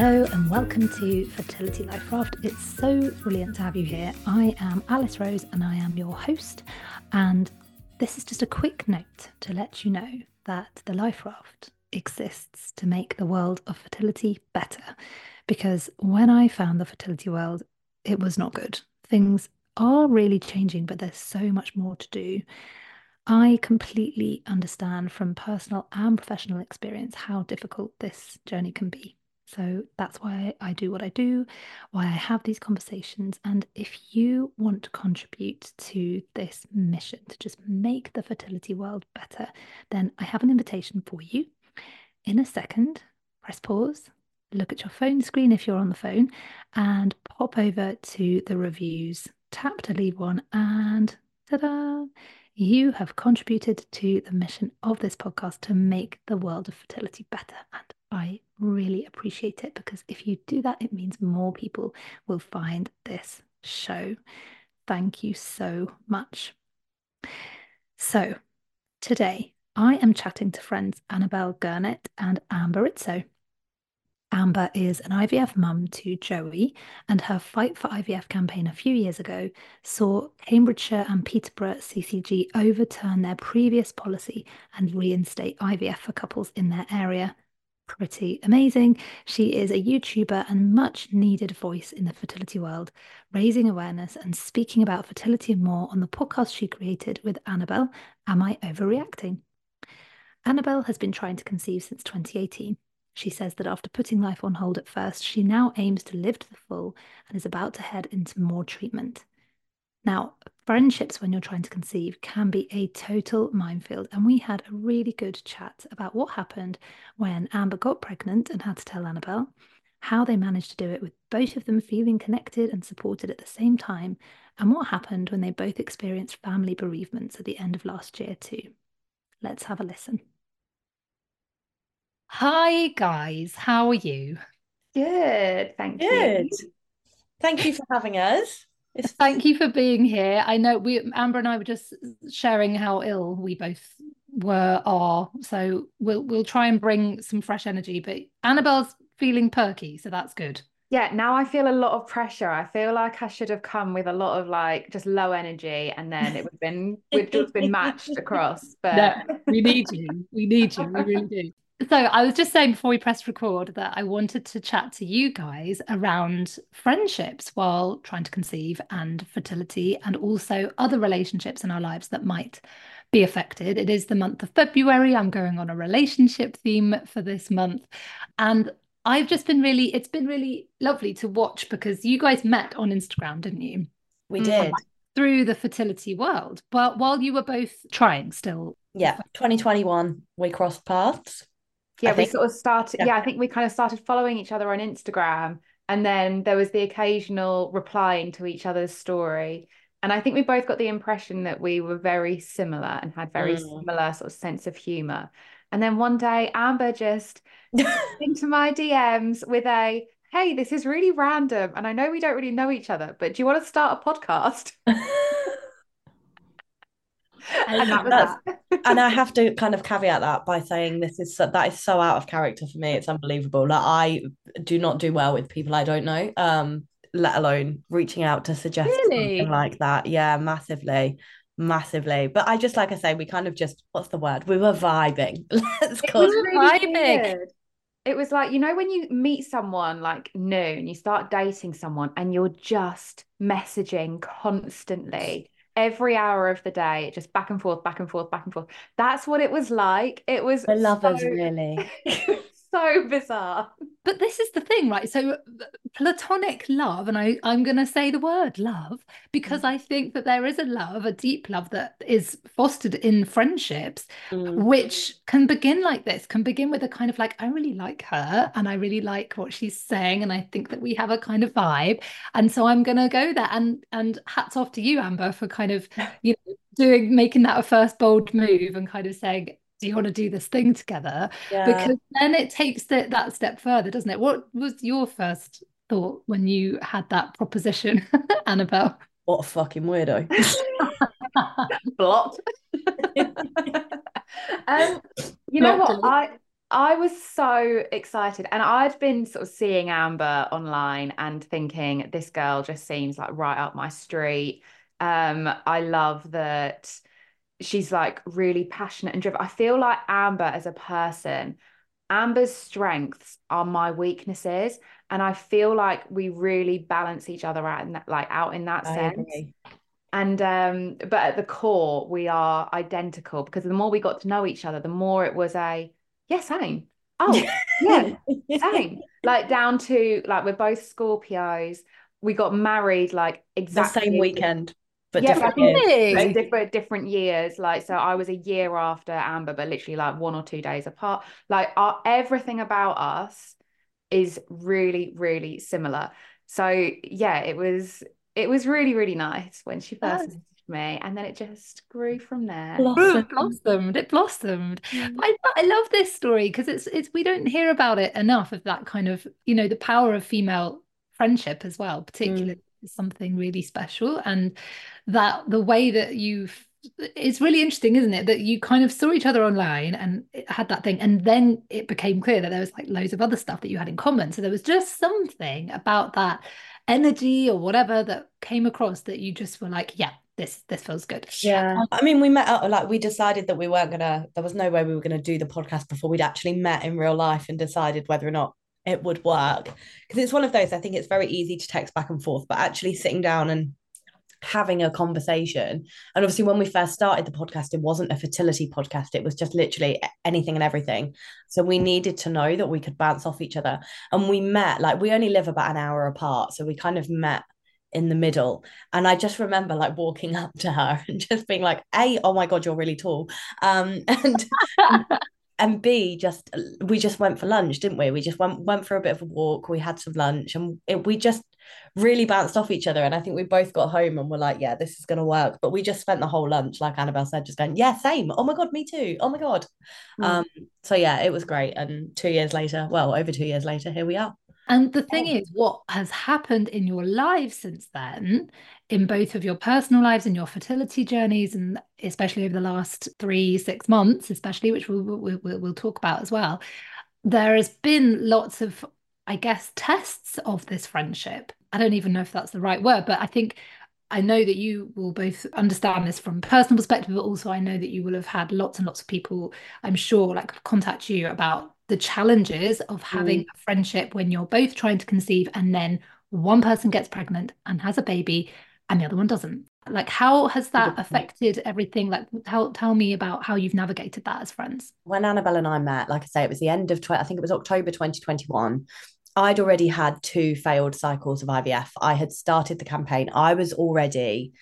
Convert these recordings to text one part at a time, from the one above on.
Hello and welcome to Fertility Life Raft. It's so brilliant to have you here. I am Alice Rose and I am your host. And this is just a quick note to let you know that the Life Raft exists to make the world of fertility better. Because when I found the fertility world, it was not good. Things are really changing, but there's so much more to do. I completely understand from personal and professional experience how difficult this journey can be. So that's why I do what I do, why I have these conversations. And if you want to contribute to this mission to just make the fertility world better, then I have an invitation for you. In a second, press pause, look at your phone screen if you're on the phone, and pop over to the reviews, tap to leave one, and ta da! You have contributed to the mission of this podcast to make the world of fertility better. And I really appreciate it because if you do that, it means more people will find this show. Thank you so much. So, today I am chatting to friends Annabel Gurnett and Amber Izzo. Amber is an IVF mum to Joey, and her Fight for IVF campaign a few years ago saw Cambridgeshire and Peterborough CCG overturn their previous policy and reinstate IVF for couples in their area. Pretty amazing. She is a YouTuber and much needed voice in the fertility world, raising awareness and speaking about fertility and more on the podcast she created with Annabel, Am I Overreacting? Annabel has been trying to conceive since 2018 she says that after putting life on hold at first, she now aims to live to the full and is about to head into more treatment. Now, friendships when you're trying to conceive can be a total minefield, and we had a really good chat about what happened when Amber got pregnant and had to tell Annabel, how they managed to do it with both of them feeling connected and supported at the same time, and what happened when they both experienced family bereavements at the end of last year, too. Let's have a listen. Hi, guys. How are you? Good. Thank Good. you. Thank you for having us. Thank you for being here. I know we, Amber and I were just sharing how ill we both were are. So we'll we'll try and bring some fresh energy. But Annabel's feeling perky, so that's good. Yeah, now I feel a lot of pressure. I feel like I should have come with a lot of like just low energy and then it would have been we've just been matched across. But no, we need you. We need you. We really do. So I was just saying before we pressed record that I wanted to chat to you guys around friendships while trying to conceive and fertility and also other relationships in our lives that might be affected. It is the month of February. I'm going on a relationship theme for this month. And I've just been really, it's been really lovely to watch because you guys met on Instagram, didn't you? We mm, did. Through the fertility world. But while you were both trying still. Yeah, 2021, we crossed paths yeah, we sort of started. Yeah. yeah, I think we kind of started following each other on Instagram, and then there was the occasional replying to each other's story. And I think we both got the impression that we were very similar and had very mm. similar sort of sense of humor. And then one day, Amber just into my DMs with a, "Hey, this is really random, and I know we don't really know each other, but do you want to start a podcast?" and, that and I have to kind of caveat that by saying this is so, that is so out of character for me. It's unbelievable. Like I do not do well with people I don't know. Um, let alone reaching out to suggest really? something like that. Yeah, massively, massively. But I just like I say, we kind of just what's the word? We were vibing. Let's call it really vibing. Weird. It was like, you know, when you meet someone like new and you start dating someone and you're just messaging constantly every hour of the day, just back and forth, back and forth, back and forth. That's what it was like. It was the lovers, so, really. so bizarre. But this is the thing, right? So platonic love, and I, I'm gonna say the word love because mm. I think that there is a love, a deep love that is fostered in friendships, mm. which can begin like this, can begin with a kind of like, I really like her and I really like what she's saying, and I think that we have a kind of vibe. And so I'm gonna go there. And and hats off to you, Amber, for kind of, you know, doing making that a first bold move and kind of saying do you want to do this thing together? Yeah. because then it takes the, that step further doesn't it? What was your first thought when you had that proposition annabel? What a fucking weirdo. Blocked um you know what? i I was so excited and I'd been sort of seeing Amber online and thinking this girl just seems like right up my street. Um, I love that she's like really passionate and driven. I feel like Amber as a person, Amber's strengths are my weaknesses, and I feel like we really balance each other out in that, like out in that I sense. Agree. And um, but at the core, we are identical because the more we got to know each other, the more it was a yeah, same. Oh, yeah, same. Like down to like we're both Scorpios. We got married like exactly the same weekend but yeah, different years. different different years. Like so, I was a year after Amber, but literally like one or two days apart. Like our everything about us is really really similar. So yeah, it was it was really really nice when she first messaged me, and then it just grew from there. Blossomed, it blossomed. It blossomed. Mm. I I love this story because it's it's we don't hear about it enough of that kind of you know the power of female friendship as well, particularly. Mm something really special and that the way that you it's really interesting isn't it that you kind of saw each other online and had that thing and then it became clear that there was like loads of other stuff that you had in common. So there was just something about that energy or whatever that came across that you just were like yeah this this feels good. Yeah. Um, I mean we met up like we decided that we weren't gonna there was no way we were gonna do the podcast before we'd actually met in real life and decided whether or not it would work. Because it's one of those i think it's very easy to text back and forth but actually sitting down and having a conversation and obviously when we first started the podcast it wasn't a fertility podcast it was just literally anything and everything. So we needed to know that we could bounce off each other and we met like we only live about an hour apart so we kind of met in the middle. And i just remember like walking up to her and just being like a oh my god you're really tall. Um and and B, just we just went for lunch, didn't we? We just went went for a bit of a walk. We had some lunch, and it, we just really bounced off each other. And I think we both got home and were like, "Yeah, this is gonna work." But we just spent the whole lunch, like Annabel said, just going, "Yeah, same. Oh my god, me too. Oh my god." Mm. Um. So yeah, it was great. And two years later, well, over two years later, here we are. And the thing is, what has happened in your lives since then, in both of your personal lives and your fertility journeys, and especially over the last three, six months, especially, which we'll, we'll, we'll talk about as well, there has been lots of, I guess, tests of this friendship. I don't even know if that's the right word, but I think I know that you will both understand this from personal perspective, but also I know that you will have had lots and lots of people, I'm sure, like contact you about the challenges of having mm. a friendship when you're both trying to conceive and then one person gets pregnant and has a baby and the other one doesn't. Like how has that affected everything? Like tell tell me about how you've navigated that as friends. When annabel and i met like i say it was the end of 20, i think it was october 2021 i'd already had two failed cycles of ivf i had started the campaign. I was already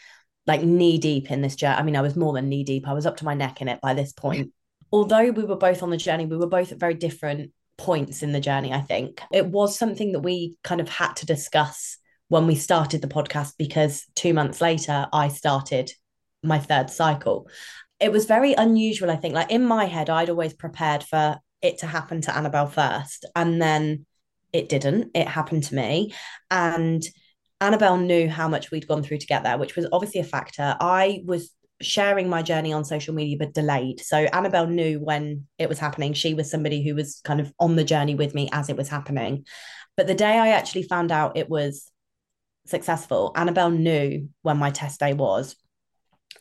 like knee deep in this journey i mean i was more than knee deep. I was up to my neck in it by this point although we were both on the journey, we were both at very different points in the journey, I think. It was something that we kind of had to discuss when we started the podcast because two months later, I started my third cycle. It was very unusual, I think. Like in my head, I'd always prepared for it to happen to Annabel first. And then it didn't. It happened to me. And Annabel knew how much we'd gone through to get there, which was obviously a factor. I was sharing my journey on social media but delayed. So annabel knew when it was happening. She was somebody who was kind of on the journey with me as it was happening. But the day i actually found out it was successful annabel knew when my test day was.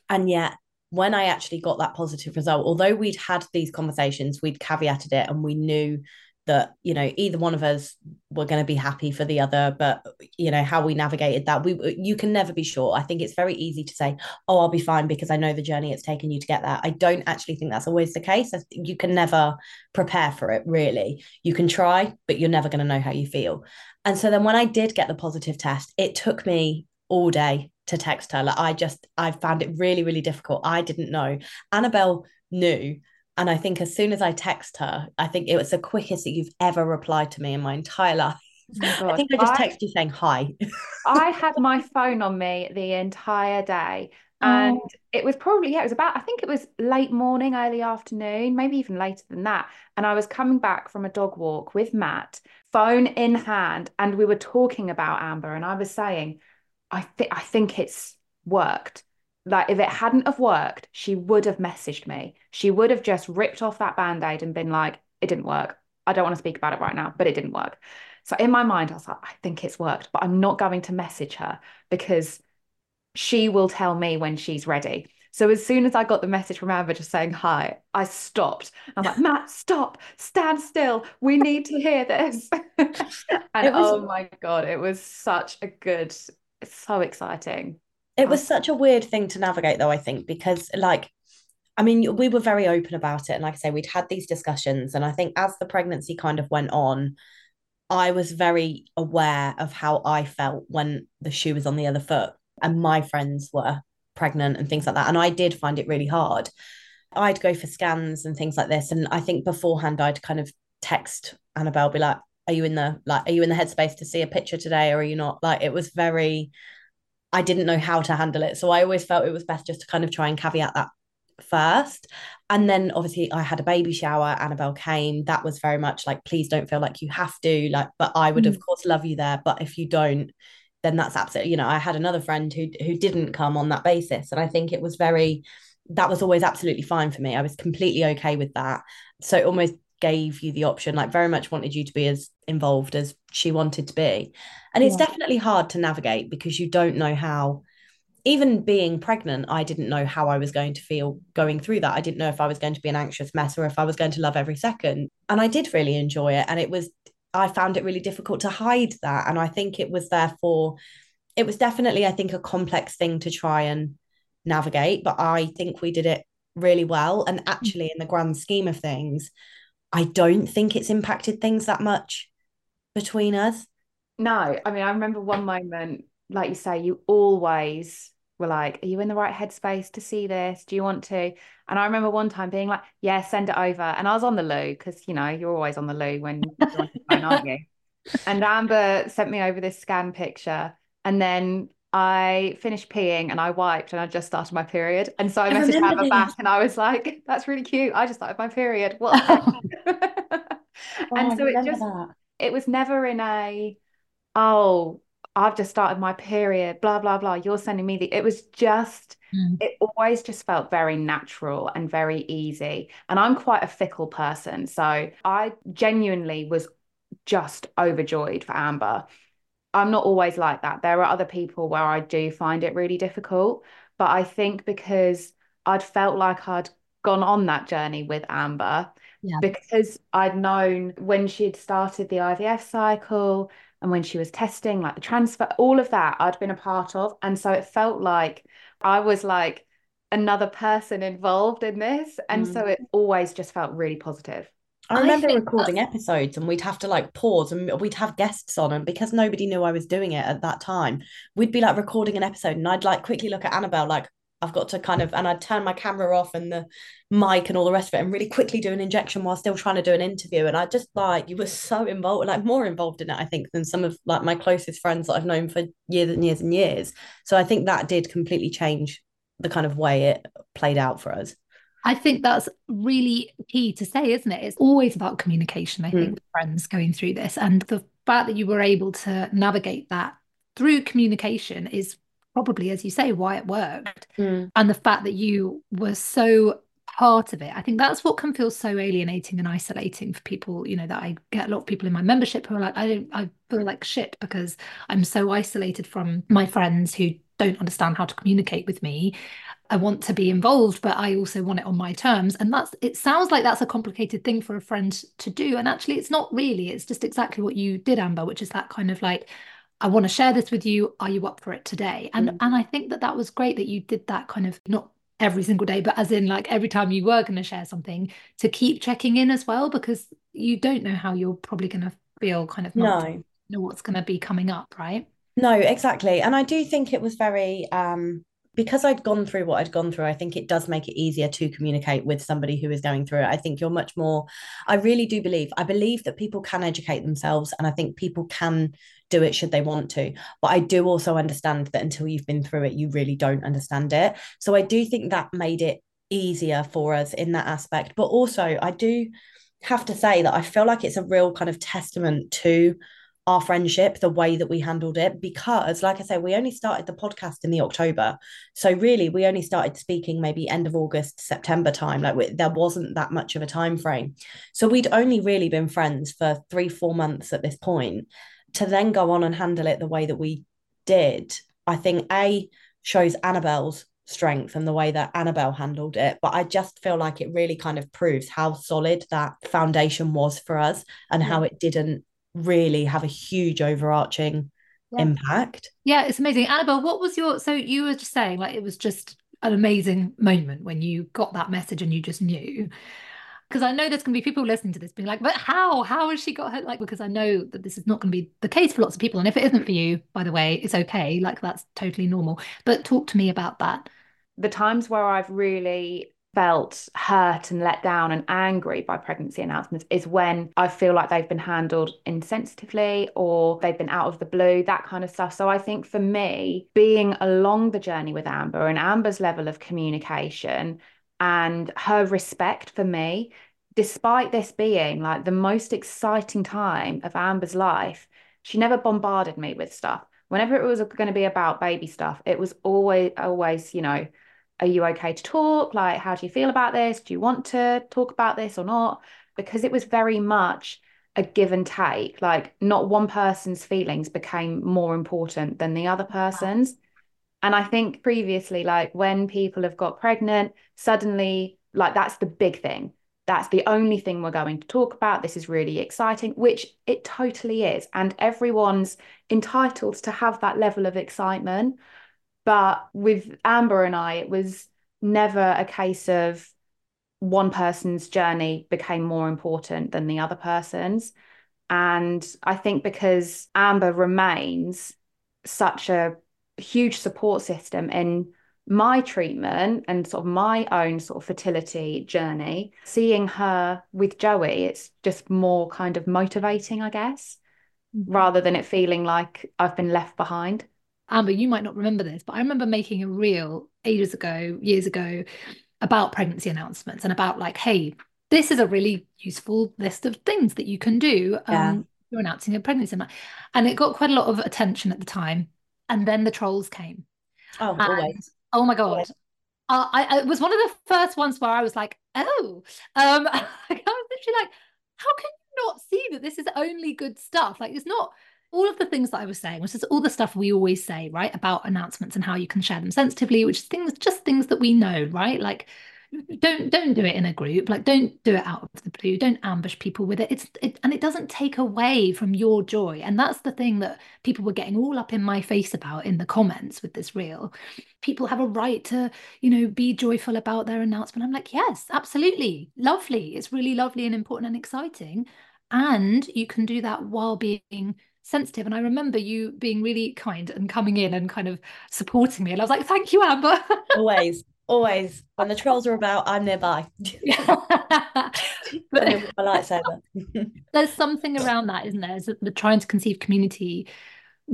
And yet when i actually got that positive result although we'd had these conversations we'd caveated it and we knew that you know either one of us were going to be happy for the other but you know how we navigated that we you can never be sure. I think it's very easy to say oh i'll be fine because i know the journey it's taken you to get there. I don't actually think that's always the case. You can never prepare for it really. You can try but you're never going to know how you feel. And so then when i did get the positive test it took me all day to text her. Like i just i found it really really difficult. I didn't know. Annabel knew and I think as soon as I text her, I think it was the quickest that you've ever replied to me in my entire life. Oh I think I just I, texted you saying hi. I had my phone on me the entire day. Oh. And oh. it was probably, yeah, it was about, I think it was late morning, early afternoon, maybe even later than that. And I was coming back from a dog walk with Matt, phone in hand, and we were talking about Amber. And I was saying, I think I think it's worked like if it hadn't have worked, she would have messaged me. She would have just ripped off that band-aid and been like, it didn't work. I don't want to speak about it right now, but it didn't work. So in my mind, I was like, I think it's worked, but I'm not going to message her because she will tell me when she's ready. So as soon as I got the message from Amber just saying hi, I stopped. I'm like, Matt, stop, stand still. We need to hear this. and was... oh my God, it was such a good, so exciting. It was uh, such a weird thing to navigate, though, I think, because like, I mean, we were very open about it. And like I say, we'd had these discussions. And I think as the pregnancy kind of went on, I was very aware of how I felt when the shoe was on the other foot and my friends were pregnant and things like that. And I did find it really hard. I'd go for scans and things like this. And I think beforehand, I'd kind of text Annabel, be like, are you in the like are you in the headspace to see a picture today or are you not like it was very I didn't know how to handle it. So I always felt it was best just to kind of try and caveat that first. And then obviously I had a baby shower, Annabel came. That was very much like, please don't feel like you have to, like, but I would mm. of course love you there. But if you don't, then that's absolutely, you know, I had another friend who who didn't come on that basis. And I think it was very that was always absolutely fine for me. I was completely okay with that. So it almost gave you the option, like very much wanted you to be as involved as she wanted to be. And it's yeah. definitely hard to navigate because you don't know how, even being pregnant, I didn't know how I was going to feel going through that. I didn't know if I was going to be an anxious mess or if I was going to love every second. And I did really enjoy it. And it was, I found it really difficult to hide that. And I think it was therefore, it was definitely, I think, a complex thing to try and navigate. But I think we did it really well. And mm. actually, in the grand scheme of things, I don't think it's impacted things that much between us. No, I mean, I remember one moment, like you say, you always were like, Are you in the right headspace to see this? Do you want to? And I remember one time being like, Yeah, send it over. And I was on the loo because, you know, you're always on the loo when you're on the phone, aren't you? And Amber sent me over this scan picture. And then I finished peeing and I wiped and I just started my period. And so I, I messaged Amber back and I was like, that's really cute. I just started my period. What? oh, and so it just, that. It was never in a, oh, I've just started my period, blah, blah, blah. You're sending me the, it was just, mm. it always just felt very natural and very easy. And I'm quite a fickle person. So I genuinely was just overjoyed for Amber. I'm not always like that. There are other people where I do find it really difficult. But I think because I'd felt like I'd gone on that journey with Amber, yeah. because I'd known when she'd started the IVF cycle and when she was testing, like the transfer, all of that I'd been a part of. And so it felt like I was like another person involved in this. And mm. so it always just felt really positive. I remember I recording that's... episodes and we'd have to like pause and we'd have guests on and because nobody knew I was doing it at that time, we'd be like recording an episode and I'd like quickly look at Annabel like I've got to kind of and I'd turn my camera off and the mic and all the rest of it and really quickly do an injection while still trying to do an interview. And I just like you were so involved, like more involved in it, I think, than some of like my closest friends that I've known for years and years and years. So I think that did completely change the kind of way it played out for us. I think that's really key to say, isn't it? It's always about communication, I think, mm. friends going through this. And the fact that you were able to navigate that through communication is probably, as you say, why it worked. Mm. And the fact that you were so part of it. I think that's what can feel so alienating and isolating for people, you know, that I get a lot of people in my membership who are like, I don't, I feel like shit because I'm so isolated from my friends who don't understand how to communicate with me. I want to be involved, but I also want it on my terms. And that's it sounds like that's a complicated thing for a friend to do. And actually, it's not really. It's just exactly what you did, Amber, which is that kind of like, I want to share this with you. Are you up for it today? And mm. and I think that that was great that you did that kind of not every single day, but as in like every time you were going to share something to keep checking in as well, because you don't know how you're probably going to feel kind of not no. know what's going to be coming up, right? No, exactly. And I do think it was very um because I'd gone through what I'd gone through, I think it does make it easier to communicate with somebody who is going through it. I think you're much more, I really do believe, I believe that people can educate themselves and I think people can do it should they want to. But I do also understand that until you've been through it, you really don't understand it. So I do think that made it easier for us in that aspect. But also, I do have to say that I feel like it's a real kind of testament to our friendship, the way that we handled it, because, like I say, we only started the podcast in the October. So, really, we only started speaking maybe end of August, September time. Like, we, there wasn't that much of a time frame. So, we'd only really been friends for three, four months at this point. To then go on and handle it the way that we did, I think A shows Annabel's strength and the way that Annabel handled it. But I just feel like it really kind of proves how solid that foundation was for us and yeah. how it didn't really have a huge overarching yeah. impact. Yeah, it's amazing. Annabel, what was your so you were just saying like it was just an amazing moment when you got that message and you just knew. Because I know there's going to be people listening to this being like, but how? How has she got her? Like, because I know that this is not going to be the case for lots of people. And if it isn't for you, by the way, it's okay. Like, that's totally normal. But talk to me about that. The times where I've really felt hurt and let down and angry by pregnancy announcements is when I feel like they've been handled insensitively or they've been out of the blue, that kind of stuff. So I think for me, being along the journey with Amber and Amber's level of communication and her respect for me, despite this being like the most exciting time of Amber's life, she never bombarded me with stuff. Whenever it was going to be about baby stuff, it was always, always, you know, are you okay to talk? Like, how do you feel about this? Do you want to talk about this or not? Because it was very much a give and take. Like, not one person's feelings became more important than the other person's. And I think previously, like when people have got pregnant, suddenly, like, that's the big thing. That's the only thing we're going to talk about. This is really exciting, which it totally is. And everyone's entitled to have that level of excitement. But with Amber and I, it was never a case of one person's journey became more important than the other person's. And I think because Amber remains such a huge support system in my treatment and sort of my own sort of fertility journey, seeing her with Joey, it's just more kind of motivating, I guess, mm-hmm. rather than it feeling like I've been left behind. Amber, you might not remember this, but I remember making a reel ages ago, years ago, about pregnancy announcements and about like, hey, this is a really useful list of things that you can do. Yeah. Um, you're announcing a pregnancy, and it got quite a lot of attention at the time. And then the trolls came. Oh, and, always. Oh my god. Uh, I, I, it was one of the first ones where I was like, oh, um, I was literally like, how can you not see that this is only good stuff? Like, it's not all of the things that I was saying, which is all the stuff we always say, right, about announcements and how you can share them sensitively, which is things just things that we know, right? Like don't don't do it in a group. Like don't do it out of the blue. Don't ambush people with it. It's it, and it doesn't take away from your joy. And that's the thing that people were getting all up in my face about in the comments with this reel. People have a right to you know be joyful about their announcement. I'm like yes absolutely. Lovely. It's really lovely and important and exciting. And you can do that while being sensitive. And I remember you being really kind and coming in and kind of supporting me. And I was like, thank you, Amber. always, always. When the trolls are about, I'm nearby. but my lightsaber. there's something around that, isn't there? Is that the trying to conceive community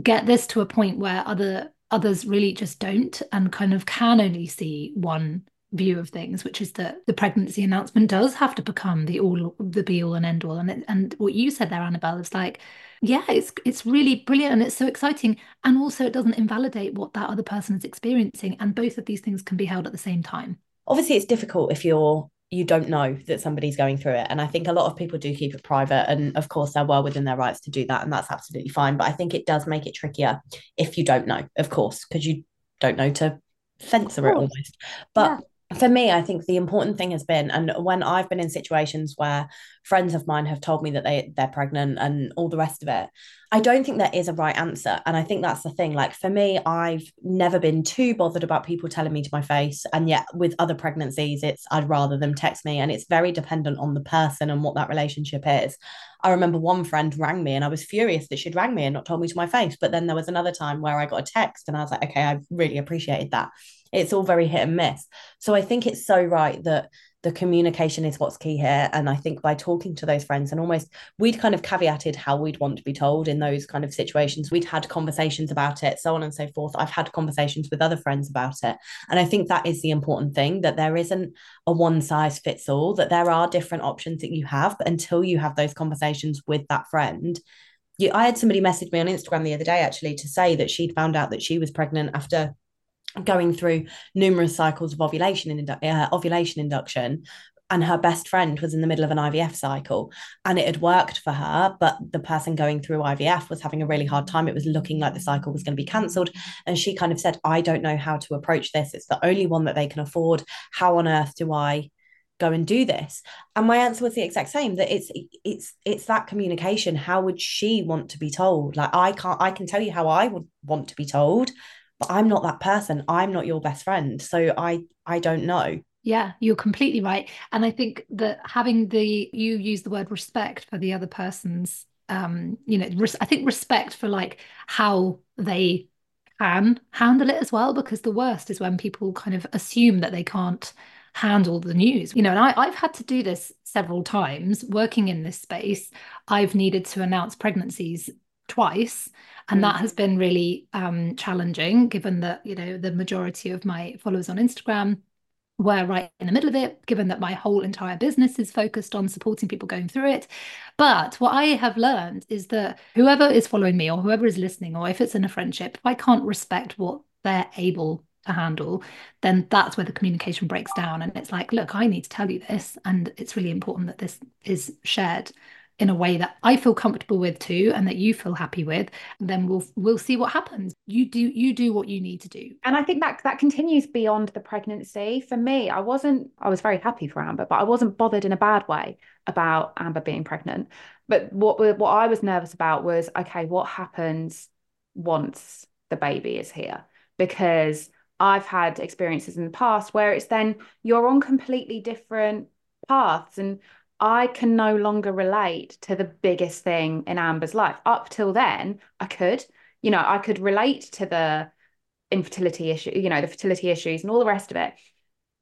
get this to a point where other others really just don't and kind of can only see one view of things, which is that the pregnancy announcement does have to become the all the be all and end all. And it, and what you said there, Annabel, is like yeah it's it's really brilliant and it's so exciting. And also it doesn't invalidate what that other person is experiencing. And both of these things can be held at the same time. Obviously it's difficult if you're you don't know that somebody's going through it. And i think a lot of people do keep it private. And of course they're well within their rights to do that. And that's absolutely fine. But i think it does make it trickier if you don't know of course because you don't know to censor it almost. But yeah. For me i think the important thing has been and when i've been in situations where friends of mine have told me that they they're pregnant and all the rest of it i don't think there is a right answer. And i think that's the thing. Like for me i've never been too bothered about people telling me to my face. And yet with other pregnancies it's i'd rather them text me. And it's very dependent on the person and what that relationship is. I remember one friend rang me and I was furious that she'd rang me and not told me to my face. But then there was another time where I got a text and I was like, okay, I really appreciated that. It's all very hit and miss. So I think it's so right that the communication is what's key here. And I think by talking to those friends and almost we'd kind of caveated how we'd want to be told in those kind of situations. We'd had conversations about it, so on and so forth. I've had conversations with other friends about it. And I think that is the important thing that there isn't a one size fits all, that there are different options that you have. But until you have those conversations with that friend, you, I had somebody message me on Instagram the other day actually to say that she'd found out that she was pregnant after going through numerous cycles of ovulation and uh, ovulation induction and her best friend was in the middle of an IVF cycle and it had worked for her but the person going through IVF was having a really hard time. It was looking like the cycle was going to be cancelled and she kind of said I don't know how to approach this. It's the only one that they can afford. How on earth do I go and do this? And my answer was the exact same that it's it's it's that communication. How would she want to be told? Like I can't I can tell you how I would want to be told but I'm not that person. I'm not your best friend. So I I don't know. Yeah, you're completely right. And I think that having the you use the word respect for the other person's um, you know, res- I think respect for like how they can handle it as well, because the worst is when people kind of assume that they can't handle the news. You know, and I, I've had to do this several times working in this space. I've needed to announce pregnancies twice and mm. that has been really um, challenging given that you know the majority of my followers on instagram were right in the middle of it given that my whole entire business is focused on supporting people going through it but what i have learned is that whoever is following me or whoever is listening or if it's in a friendship if i can't respect what they're able to handle, then that's where the communication breaks down. And it's like, look, I need to tell you this. And it's really important that this is shared in a way that I feel comfortable with too and that you feel happy with then we'll we'll see what happens. You do you do what you need to do. And I think that that continues beyond the pregnancy. For me I wasn't I was very happy for Amber but I wasn't bothered in a bad way about Amber being pregnant. But what what I was nervous about was okay what happens once the baby is here? Because I've had experiences in the past where it's then you're on completely different paths and I can no longer relate to the biggest thing in Amber's life. Up till then, I could, you know, I could relate to the infertility issue, you know, the fertility issues and all the rest of it.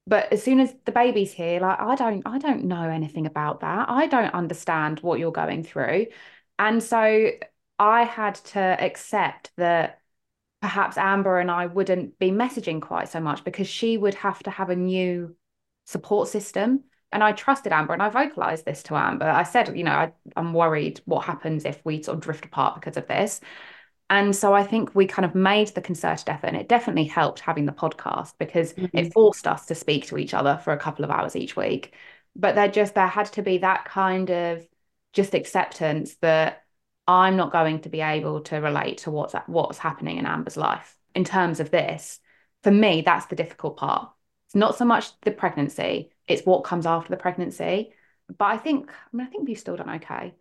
But as soon as the baby's here, like I don't, I don't know anything about that. I don't understand what you're going through. And so I had to accept that perhaps Amber and I wouldn't be messaging quite so much because she would have to have a new support system and I trusted Amber and I vocalized this to Amber. I said, you know, I, I'm worried what happens if we sort of drift apart because of this. And so I think we kind of made the concerted effort, and it definitely helped having the podcast because mm-hmm. it forced us to speak to each other for a couple of hours each week. But there just there had to be that kind of just acceptance that I'm not going to be able to relate to what's what's happening in Amber's life in terms of this. For me, that's the difficult part. It's not so much the pregnancy, it's what comes after the pregnancy. But I think, I mean, I think we've still done okay.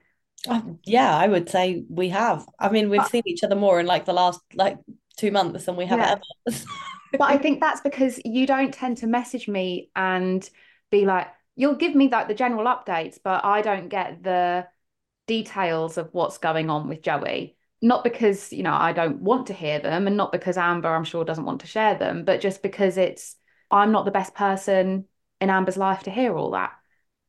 Uh, yeah, I would say we have. I mean, we've but, seen each other more in like the last like two months than we have yeah. ever. but I think that's because you don't tend to message me and be like, you'll give me like the general updates, but I don't get the details of what's going on with Joey. Not because, you know, I don't want to hear them and not because Amber, I'm sure, doesn't want to share them, but just because it's, I'm not the best person in Amber's life to hear all that.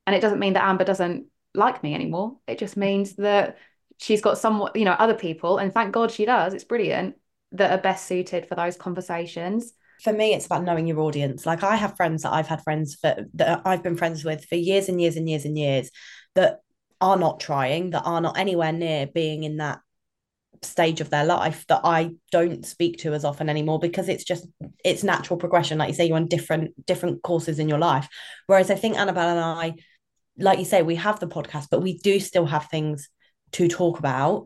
And it doesn't mean that Amber doesn't like me anymore. It just means that she's got somewhat, you know, other people, and thank God she does. It's brilliant that are best suited for those conversations. For me, it's about knowing your audience. Like I have friends that I've had friends for that I've been friends with for years and years and years and years that are not trying, that are not anywhere near being in that stage of their life that I don't speak to as often anymore because it's just it's natural progression. Like you say you're on different different courses in your life. Whereas I think Annabel and I like you say we have the podcast but we do still have things to talk about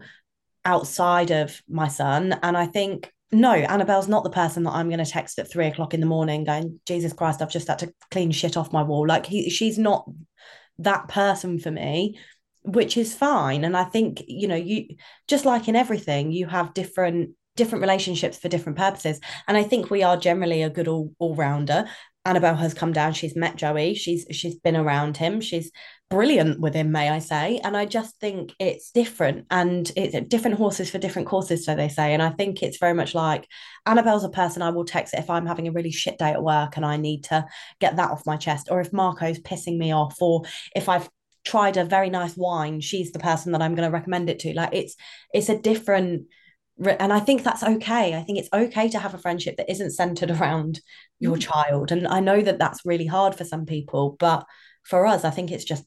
outside of my son. And I think no, Annabel's not the person that I'm going to text at three o'clock in the morning going, Jesus Christ, I've just had to clean shit off my wall. Like he, she's not that person for me, which is fine. And I think, you know, you just like in everything, you have different different relationships for different purposes. And I think we are generally a good all all rounder. Annabel has come down. She's met Joey. She's she's been around him. She's brilliant with him, may I say. And I just think it's different and it's different horses for different courses, so they say. And I think it's very much like Annabel's a person I will text if I'm having a really shit day at work and I need to get that off my chest, or if Marco's pissing me off, or if I've tried a very nice wine, she's the person that I'm going to recommend it to. Like it's it's a different and I think that's okay. I think it's okay to have a friendship that isn't centered around your mm. child. And I know that that's really hard for some people, but for us, I think it's just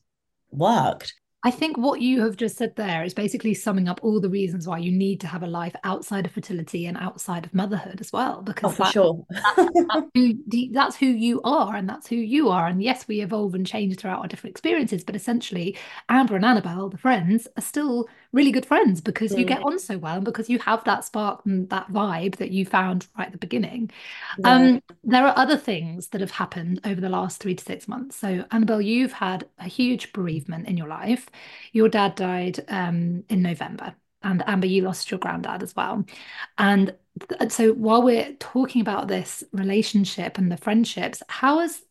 worked. I think what you have just said there is basically summing up all the reasons why you need to have a life outside of fertility and outside of motherhood as well. Because oh, for that, sure. that's, that's, who, that's who you are and that's who you are. And yes, we evolve and change throughout our different experiences, but essentially, Amber and Annabel, the friends, are still really good friends because you get on so well and because you have that spark and that vibe that you found right at the beginning. Yeah. Um, there are other things that have happened over the last three to six months. So, Annabel, you've had a huge bereavement in your life. Your dad died um, in November, and Amber, you lost your granddad as well. And so while we're talking about this relationship and the friendships how has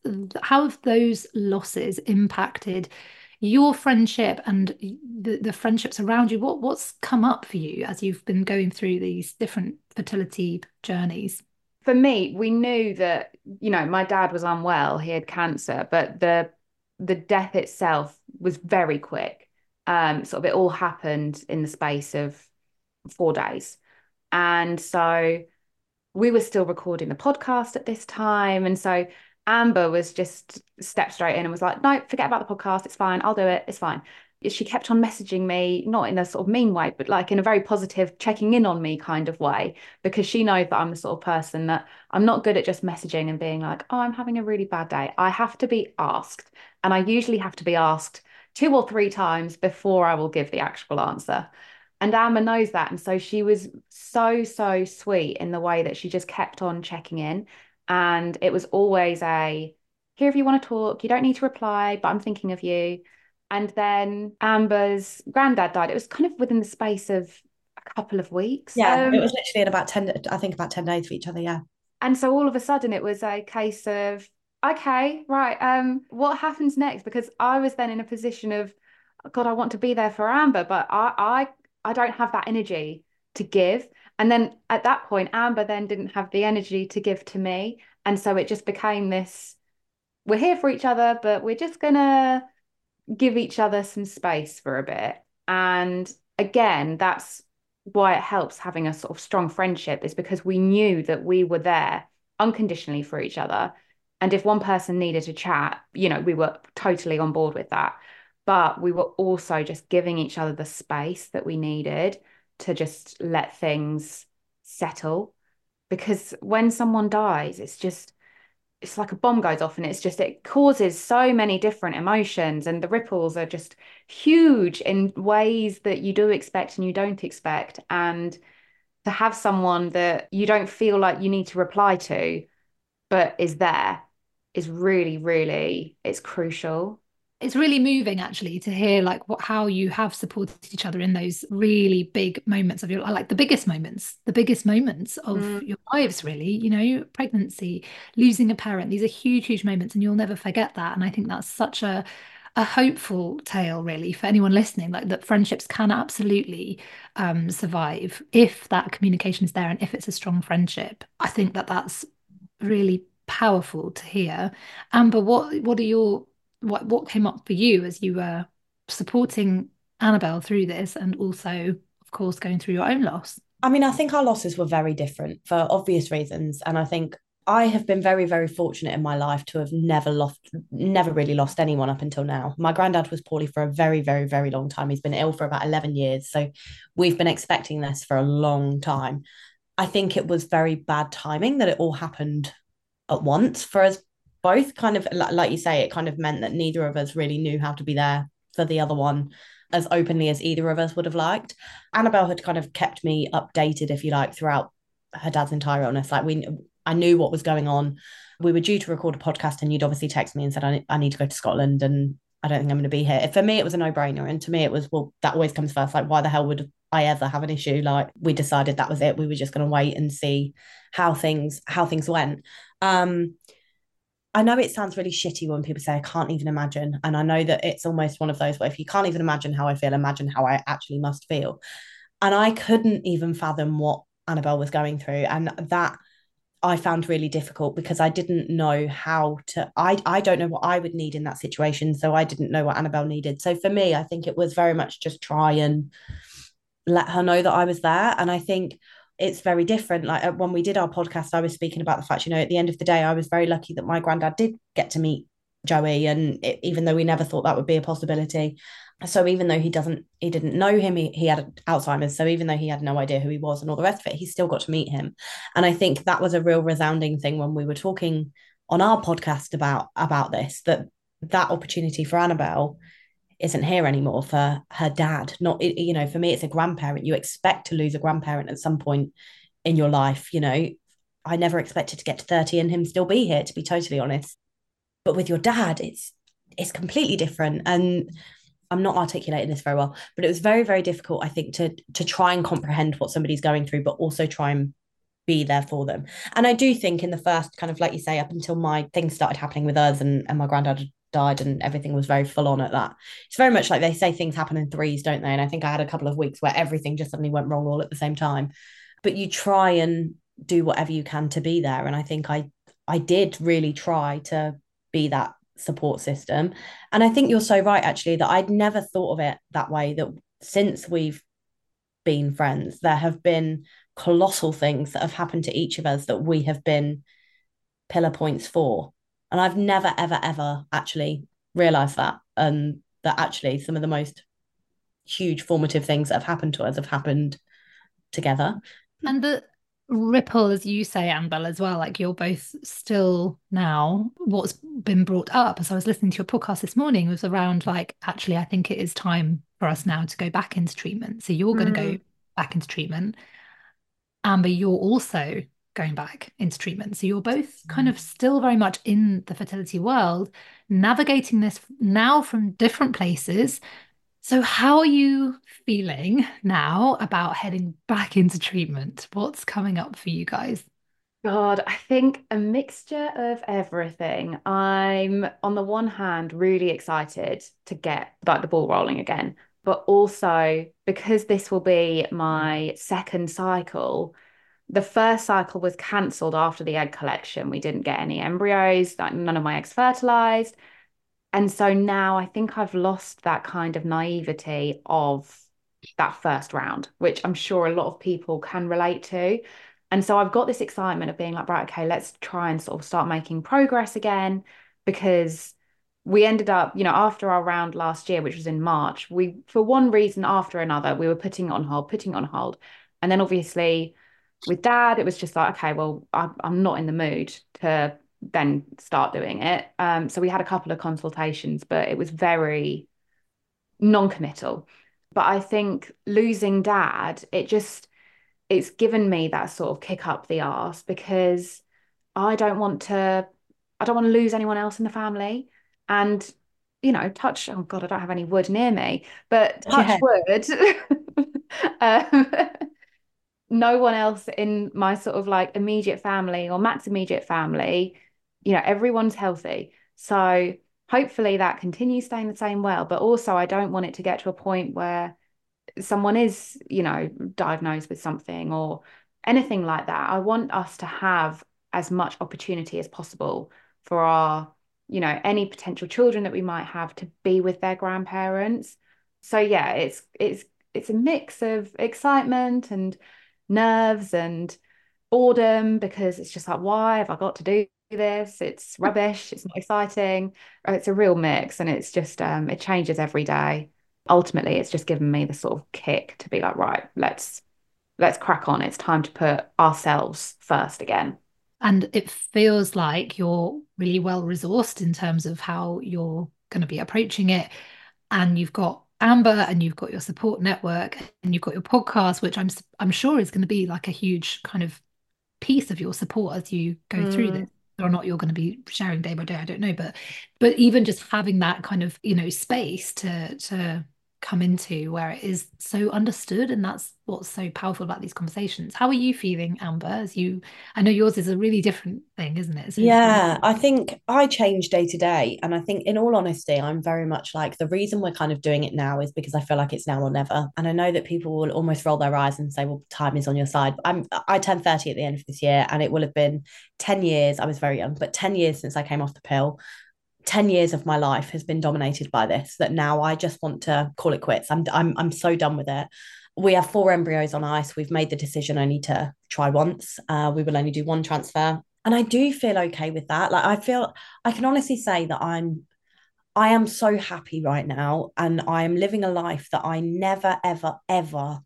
how have those losses impacted your friendship and the, the friendships around you what what's come up for you as you've been going through these different fertility journeys? For me we knew that you know my dad was unwell he had cancer but the the death itself was very quick. Um sort of it all happened in the space of four days. And so we were still recording the podcast at this time. And so Amber was just stepped straight in and was like, no, forget about the podcast. It's fine. I'll do it. It's fine. She kept on messaging me, not in a sort of mean way, but like in a very positive, checking in on me kind of way, because she knows that I'm the sort of person that I'm not good at just messaging and being like, oh, I'm having a really bad day. I have to be asked. And I usually have to be asked two or three times before I will give the actual answer. And Amber knows that. And so she was so, so sweet in the way that she just kept on checking in. And it was always a here if you want to talk, you don't need to reply, but I'm thinking of you. And then Amber's granddad died. It was kind of within the space of a couple of weeks. Yeah, um, it was literally in about 10, I think about 10 days for each other. Yeah. And so all of a sudden it was a case of, okay, right, um, what happens next? Because I was then in a position of, God, I want to be there for Amber, but I I I don't have that energy to give. And then at that point, Amber then didn't have the energy to give to me. And so it just became this we're here for each other, but we're just going to give each other some space for a bit. And again, that's why it helps having a sort of strong friendship, is because we knew that we were there unconditionally for each other. And if one person needed to chat, you know, we were totally on board with that. But we were also just giving each other the space that we needed to just let things settle. Because when someone dies it's just it's like a bomb goes off and it's just it causes so many different emotions and the ripples are just huge in ways that you do expect and you don't expect. And to have someone that you don't feel like you need to reply to but is there is really really it's crucial it's really moving actually to hear like what how you have supported each other in those really big moments of your like the biggest moments the biggest moments of mm. your lives really. You know pregnancy losing a parent these are huge huge moments and you'll never forget that and i think that's such a a hopeful tale really for anyone listening like that friendships can absolutely um, survive if that communication is there and if it's a strong friendship. I think that that's really powerful to hear. Amber what what are your what what came up for you as you were supporting Annabel through this and also of course going through your own loss? I mean I think our losses were very different for obvious reasons. And I think I have been very very fortunate in my life to have never lost never really lost anyone up until now. My granddad was poorly for a very very very long time. He's been ill for about 11 years. So we've been expecting this for a long time. I think it was very bad timing that it all happened at once for us both kind of like you say it kind of meant that neither of us really knew how to be there for the other one as openly as either of us would have liked annabelle had kind of kept me updated if you like throughout her dad's entire illness. Like we, I knew what was going on. We were due to record a podcast, and you'd obviously text me and said, I, I need to go to Scotland and I don't think I'm going to be here. For me, it was a no brainer. And to me, it was, well, that always comes first. Like, why the hell would I ever have an issue? Like, we decided that was it. We were just going to wait and see how things, how things went. Um, I know it sounds really shitty when people say I can't even imagine. And I know that it's almost one of those where if you can't even imagine how I feel, imagine how I actually must feel. And I couldn't even fathom what Annabel was going through. And that I found really difficult because I didn't know how to I I don't know what I would need in that situation so I didn't know what Annabel needed so for me I think it was very much just try and let her know that I was there and I think it's very different. Like uh, when we did our podcast I was speaking about the fact you know at the end of the day I was very lucky that my granddad did get to meet Joey and it, even though we never thought that would be a possibility. So even though he doesn't he didn't know him he, he had alzheimer's so even though he had no idea who he was and all the rest of it he still got to meet him. And i think that was a real resounding thing when we were talking on our podcast about about this that that opportunity for annabel isn't here anymore for her dad. Not you know for me it's a grandparent. You expect to lose a grandparent at some point in your life you know. I never expected to get to 30 and him still be here to be totally honest. But with your dad it's it's completely different. And I'm not articulating this very well, but it was very, very difficult, I think, to to try and comprehend what somebody's going through, but also try and be there for them. And I do think in the first kind of like you say, up until my things started happening with us and, and my granddad died and everything was very full on at that. It's very much like they say things happen in threes, don't they? And I think I had a couple of weeks where everything just suddenly went wrong all at the same time. But you try and do whatever you can to be there. And I think I I did really try to be that support system. And I think you're so right, actually, that I'd never thought of it that way. That since we've been friends, there have been colossal things that have happened to each of us that we have been pillar points for. And I've never, ever, ever actually realized that. And that actually some of the most huge formative things that have happened to us have happened together. And the ripple as you say annabel as well like you're both still now what's been brought up as i was listening to your podcast this morning was around like actually i think it is time for us now to go back into treatment so you're going to go mm. back into treatment amber you're also going back into treatment so you're both kind of still very much in the fertility world navigating this now from different places so, how are you feeling now about heading back into treatment? What's coming up for you guys? God, I think a mixture of everything. I'm on the one hand really excited to get like the ball rolling again, but also because this will be my second cycle. The first cycle was cancelled after the egg collection. We didn't get any embryos, none of my eggs fertilized. And so now I think I've lost that kind of naivety of that first round, which I'm sure a lot of people can relate to. And so I've got this excitement of being like, right, okay, let's try and sort of start making progress again because we ended up, you know, after our round last year, which was in March, we, for one reason after another, we were putting it on hold, putting it on hold. And then obviously with dad, it was just like, okay, well, I, I'm not in the mood to then start doing it. Um, so we had a couple of consultations, but it was very non-committal. But I think losing dad, it just it's given me that sort of kick up the arse because I don't want to I don't want to lose anyone else in the family. And you know, touch oh god, I don't have any wood near me, but touch yeah. wood. um, no one else in my sort of like immediate family or Matt's immediate family you know, everyone's healthy. So hopefully that continues staying the same well. But also, I don't want it to get to a point where someone is, you know, diagnosed with something or anything like that. I want us to have as much opportunity as possible for our, you know, any potential children that we might have to be with their grandparents. So yeah, it's it's it's a mix of excitement and nerves and boredom because it's just like, why have I got to do this? It's rubbish it's not exciting. It's a real mix and it's just um it changes every day. Ultimately it's just given me the sort of kick to be like right let's let's crack on. It's time to put ourselves first again. And it feels like you're really well resourced in terms of how you're going to be approaching it. And you've got amber and you've got your support network and you've got your podcast which i'm i'm sure is going to be like a huge kind of piece of your support as you go mm. through this or not you're going to be sharing day by day i don't know but but even just having that kind of you know space to to come into where it is so understood and that's what's so powerful about these conversations. How are you feeling amber? As you i know yours is a really different thing isn't it? So yeah i think i change day to day and i think in all honesty i'm very much like the reason we're kind of doing it now is because i feel like it's now or never. And i know that people will almost roll their eyes and say well time is on your side. I'm i turned 30 at the end of this year and it will have been 10 years i was very young but 10 years since i came off the pill 10 years of my life has been dominated by this that now I just want to call it quits. I'm I'm I'm so done with it. We have four embryos on ice. We've made the decision only to try once. Uh, we will only do one transfer. And I do feel okay with that. Like I feel I can honestly say that I'm I am so happy right now and I am living a life that I never ever ever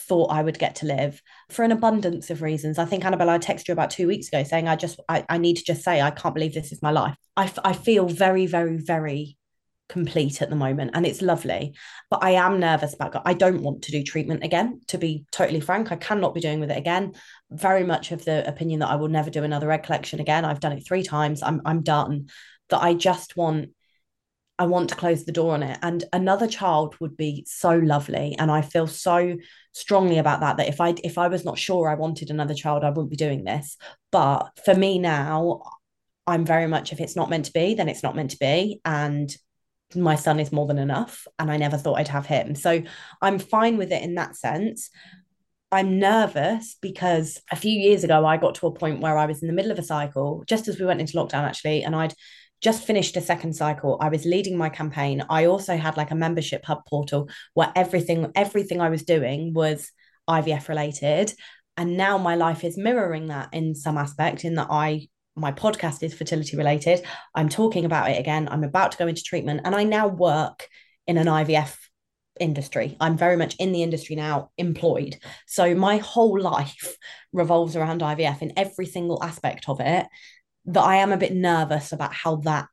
thought I would get to live for an abundance of reasons. I think Annabel, I texted you about two weeks ago saying I just I, I need to just say I can't believe this is my life. I, I feel very very very complete at the moment and it's lovely but i am nervous about i don't want to do treatment again to be totally frank. I cannot be doing with it again. Very much of the opinion that i will never do another egg collection again. I've done it three times. I'm, I'm done. That i just want I want to close the door on it. And another child would be so lovely. And I feel so strongly about that that if I if I was not sure I wanted another child, I wouldn't be doing this. But for me now, I'm very much if it's not meant to be, then it's not meant to be. And my son is more than enough. And I never thought I'd have him. So I'm fine with it in that sense. I'm nervous because a few years ago I got to a point where I was in the middle of a cycle, just as we went into lockdown actually, and I'd just finished a second cycle. I was leading my campaign. I also had like a membership hub portal where everything everything i was doing was ivf related. And now my life is mirroring that in some aspect in that i my podcast is fertility related. I'm talking about it again. I'm about to go into treatment and i now work in an ivf industry. I'm very much in the industry now employed. So my whole life revolves around ivf in every single aspect of it that I am a bit nervous about how that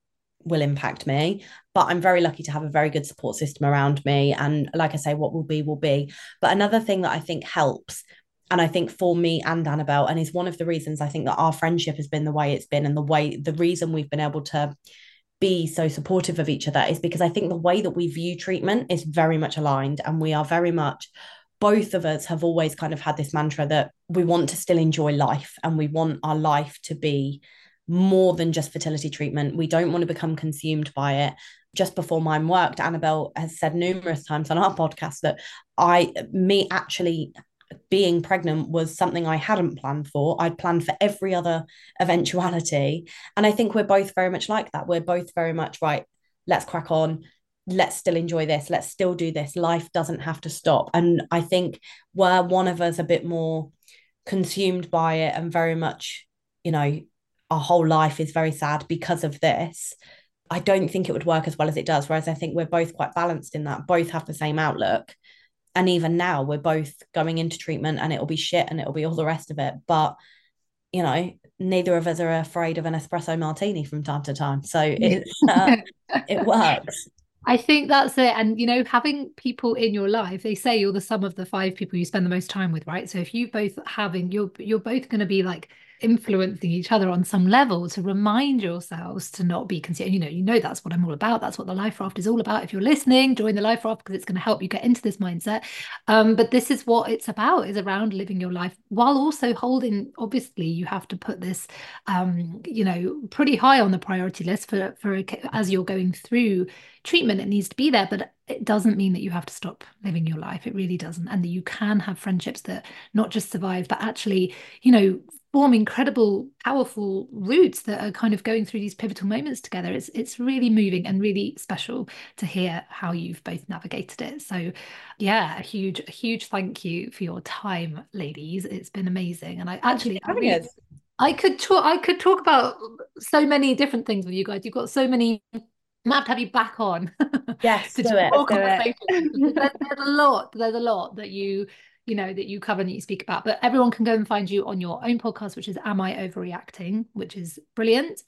will impact me. But I'm very lucky to have a very good support system around me. And like I say, what will be, will be. But another thing that I think helps, and I think for me and Annabel, and is one of the reasons I think that our friendship has been the way it's been and the way, the reason we've been able to be so supportive of each other is because I think the way that we view treatment is very much aligned and we are very much both of us have always kind of had this mantra that we want to still enjoy life and we want our life to be more than just fertility treatment. We don't want to become consumed by it. Just before mine worked, Annabel has said numerous times on our podcast that I, me actually being pregnant was something I hadn't planned for. I'd planned for every other eventuality. And I think we're both very much like that. We're both very much, right, let's crack on. Let's still enjoy this. Let's still do this. Life doesn't have to stop. And I think where one of us a bit more consumed by it and very much, you know, our whole life is very sad because of this i don't think it would work as well as it does. Whereas i think we're both quite balanced in that both have the same outlook. And even now we're both going into treatment and it'll be shit and it'll be all the rest of it. But you know neither of us are afraid of an espresso martini from time to time. So it's uh, it works. I think that's it. And, you know, having people in your life, they say you're the sum of the five people you spend the most time with, right? So if you both having, you're, you're both going to be like influencing each other on some level to remind yourselves to not be consumed. You know, you know that's what I'm all about. That's what the Life Raft is all about. If you're listening, join the Life Raft because it's going to help you get into this mindset. Um, but this is what it's about: is around living your life while also holding. Obviously, you have to put this, um, you know, pretty high on the priority list for for as you're going through treatment. It needs to be there, but it doesn't mean that you have to stop living your life. It really doesn't. And that you can have friendships that not just survive, but actually, you know, form incredible, powerful roots that are kind of going through these pivotal moments together. It's it's really moving and really special to hear how you've both navigated it. So, yeah, a huge, a huge thank you for your time, ladies. It's been amazing, and I actually, I, really, I could talk, I could talk about so many different things with you guys. You've got so many. I might have to have you back on. Yes, to do it. Do it. there's, there's a lot. There's a lot that you you know that you cover and that you speak about but everyone can go and find you on your own podcast which is Am I Ovary Acting which is brilliant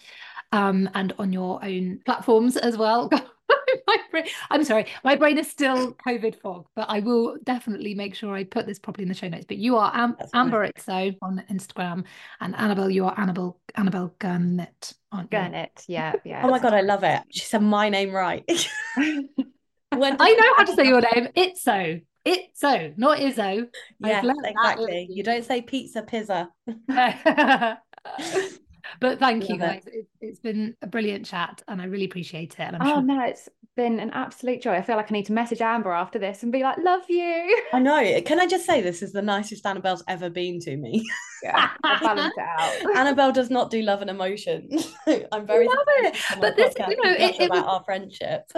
um, and on your own platforms as well my brain, I'm sorry, my brain is still COVID fog, but I will definitely make sure I put this properly in the show notes. But you are Am- Amber Izzo on Instagram, and Annabel, you are Annabel Annabel Gurnett, aren't you? Gurnett, yeah, yeah. Oh my god, I love it. She said my name right. when I know how to say your name. Itso. Itso, not Izzo. Yeah, exactly. You don't say pizza pizza. but thank Love you guys. It. has been a brilliant chat and I really appreciate it. And I'm oh sure... no, it's been an absolute joy. I feel like I need to message Amber after this and be like, love you. I know. Can I just say this is the nicest Annabel's ever been to me? Yeah, I'll balance it out. Annabel does not do love and emotion. I'm very love it. But this, you know, it, it about was... our friendship.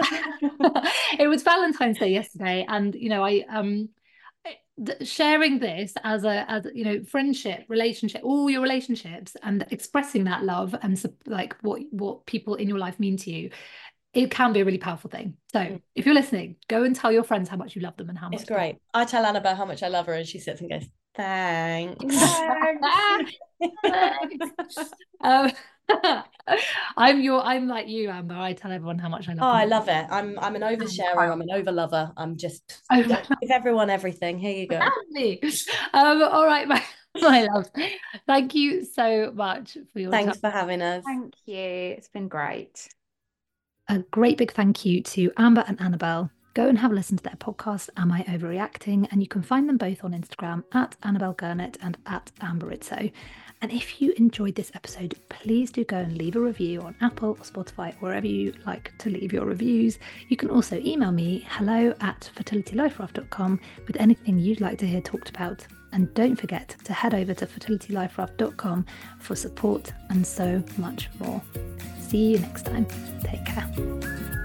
it was Valentine's Day yesterday, and you know, I um sharing this as a as you know friendship relationship all your relationships and expressing that love and like what what people in your life mean to you it can be a really powerful thing so mm. if you're listening go and tell your friends how much you love them and how much it's great i tell annabel how much i love her and she sits and goes thanks, thanks. um, I'm your I'm like you, Amber. I tell everyone how much I love. Oh, I love it. I'm I'm an oversharer. I'm an overlover. I'm just Over- give everyone everything. Here you go. um, all right, my my love. Thank you so much for your Thanks time. for having us. Thank you. It's been great. A great big thank you to Amber and Annabel. Go and have a listen to their podcast, Am I Ovary Acting? And you can find them both on Instagram at Annabel Gurnett and at Amber Izzo. And if you enjoyed this episode, please do go and leave a review on Apple or Spotify, wherever you like to leave your reviews. You can also email me hello at fertilityliferaft.com with anything you'd like to hear talked about. And don't forget to head over to fertilityliferaft.com for support and so much more. See you next time. Take care.